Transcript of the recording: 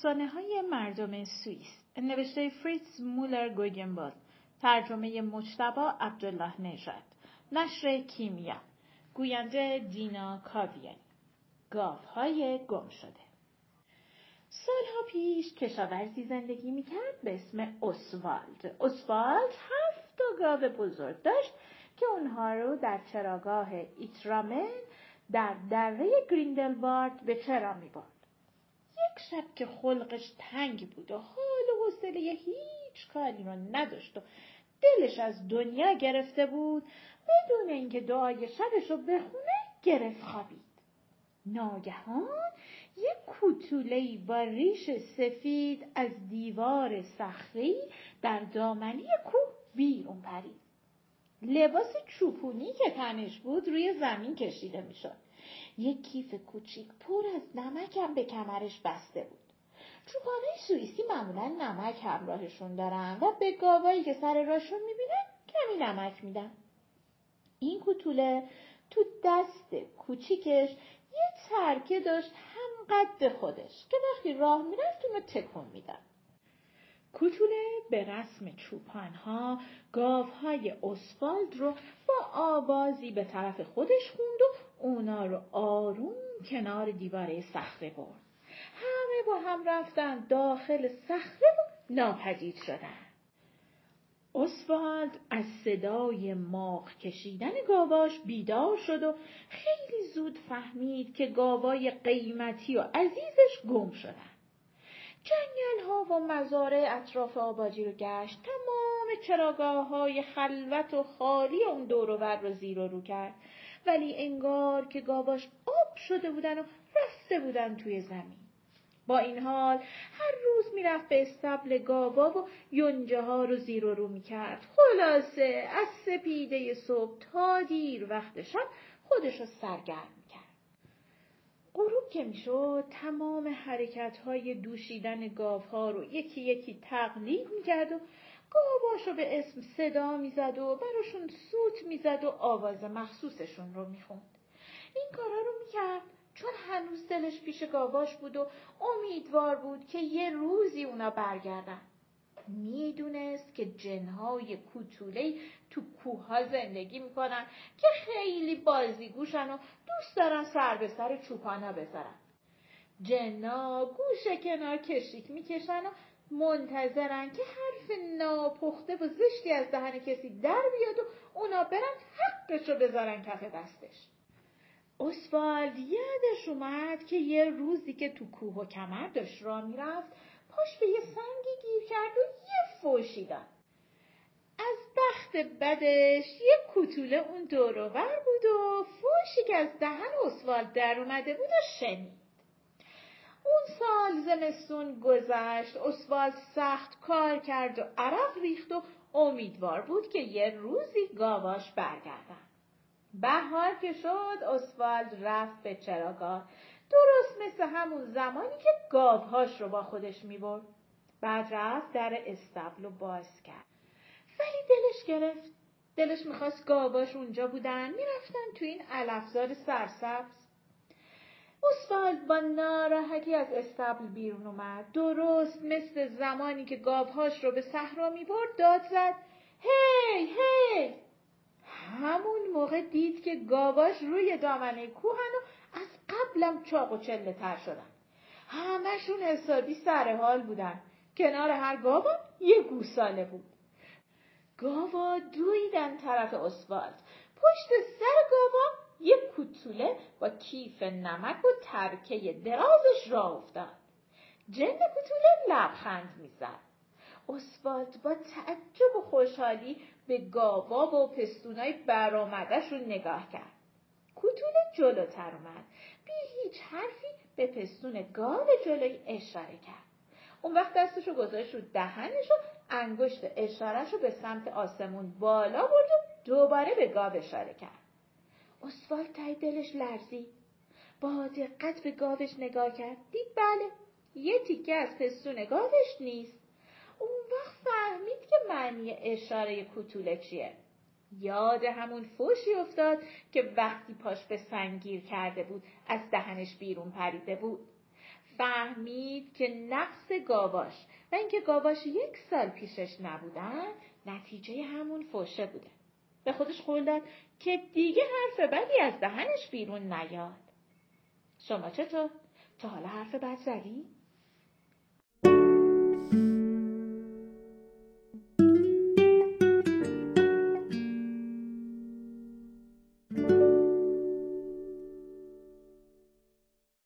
افسانه های مردم سوئیس نوشته فریتز مولر گوگنبال ترجمه مجتبا عبدالله نژاد نشر کیمیا گوینده دینا کاویانی گاوهای گم شده. سالها پیش کشاورزی زندگی می‌کرد به اسم اسوالد. اسوالد هفت تا گاو بزرگ داشت که اونها رو در چراگاه ایترامن در دره گریندلوارد به چرا می‌برد. یک شب که خلقش تنگ بود و حال و حوصله هیچ کاری رو نداشت و دلش از دنیا گرفته بود بدون اینکه دعای شبش رو بخونه گرفت خوابید. ناگهان یک کوتوله با ریش سفید از دیوار صخری در دامنی کوه بیرون پرید. لباس چوپونی که تنش بود روی زمین کشیده می‌شد. یک کیف کوچیک پر از نمک هم به کمرش بسته بود. چوپانه سوئیسی معمولا نمک همراهشون دارن و به گاوایی که سر راشون می‌بینن کمی نمک میدن. این کوتوله تو دست کوچیکش یه ترکه داشت هم قد خودش که وقتی راه می‌رفت اونو تکون میدن کوتوله به رسم چوپانها گاوهای اسفالد رو با آوازی به طرف خودش خوند و اونا رو آروم کنار دیواره صخره برد. همه با هم رفتن داخل صخره و ناپدید شدن. اسوالد از صدای ماغ کشیدن گاواش بیدار شد و خیلی زود فهمید که گاوای قیمتی و عزیزش گم شدن. جنگل ها و مزارع اطراف آبادی رو گشت. تمام چراگاه های خلوت و خالی اون دور و رو زیر و رو کرد. ولی انگار که گاواش آب شده بودن و رفته بودن توی زمین. با این حال هر روز می‌رفت به استبل گاوا و یونجه ها رو زیر و رو می‌کرد. خلاصه از سپیده صبح تا دیر وقت شب خودش رو سرگرم غروب که می‌شد تمام حرکت های دوشیدن گاوها رو یکی یکی تقلید می‌کرد و گاواشو به اسم صدا می‌زد و براشون سوت می‌زد و آواز مخصوصشون رو می‌خوند. این کارا رو می‌کرد چون هنوز دلش پیش گاواش بود و امیدوار بود که یه روزی اونا برگردن. می‌دونست که جنهای کوتوله تو کوه زندگی می‌کنن که خیلی بازیگوشن و دوست دارن سر به سر چوپانا بذارن جنا گوشه کنار کشیک می‌کشن و منتظرن که حرف ناپخته و زشتی از دهن کسی در بیاد و اونا برن حقش رو بذارن کف دستش. اسوالد یادش اومد که یه روزی که تو کوه و کمر داشت را می‌رفت پاش به یه سنگی گیر کرد و یه فوشی داد از بخت بدش یه کوتوله اون دوروبر بود و فوشی که از دهن اسوالد در اومده بود و شنید. اون سال زمستون گذشت اسوالد سخت کار کرد و عرق ریخت و امیدوار بود که یه روزی گاواش برگردن. بهار که شد اسوالد رفت به چراگاه. درست مثل همون زمانی که گاوهاش رو با خودش می‌برد. بعد رفت در استبل و باز کرد. ولی دلش گرفت. دلش می‌خواست گاواش اونجا بودن. می‌رفتن تو این علفزار سرسبز. اسوالد با ناراحتی از استبل بیرون اومد. درست مثل زمانی که گاوهاش رو به صحرا می‌برد داد زد. هی هی! همون موقع دید که گاواش روی دامنه کوهن و قبلم چاق و چله تر شدن. همشون حسابی سر حال بودن. کنار هر گاوا یه گوساله بود. گاوا دویدن طرف اسوالد پشت سر گاوا یه کوتوله با کیف نمک و ترکه درازش را افتاد. جن کوتوله لبخند می‌زد. اسوالد با تعجب و خوشحالی به گاوا و پستونای برآمدش رو نگاه کرد. کوتوله جلوتر اومد. بی هیچ حرفی به پستون گاو جلوی اشاره کرد. اون وقت دستش رو گذاشت رو دهنش و انگشت اشارهش رو به سمت آسمون بالا برد و دوباره به گاو اشاره کرد. اسوالد تای دلش لرزید. با دقت به گاوش نگاه کرد. دید بله یه تیکه از پستون گاوش نیست. اون وقت فهمید که معنی اشاره کوتوله چیه یاد همون فوشی افتاد که وقتی پاش به سنگیر کرده بود از دهنش بیرون پریده بود فهمید که نقص گاواش و اینکه گاواش یک سال پیشش نبودن نتیجه همون فوشه بوده. به خودش قول داد که دیگه حرف بدی از دهنش بیرون نیاد. شما چطور؟ تا حالا حرف بد زدی؟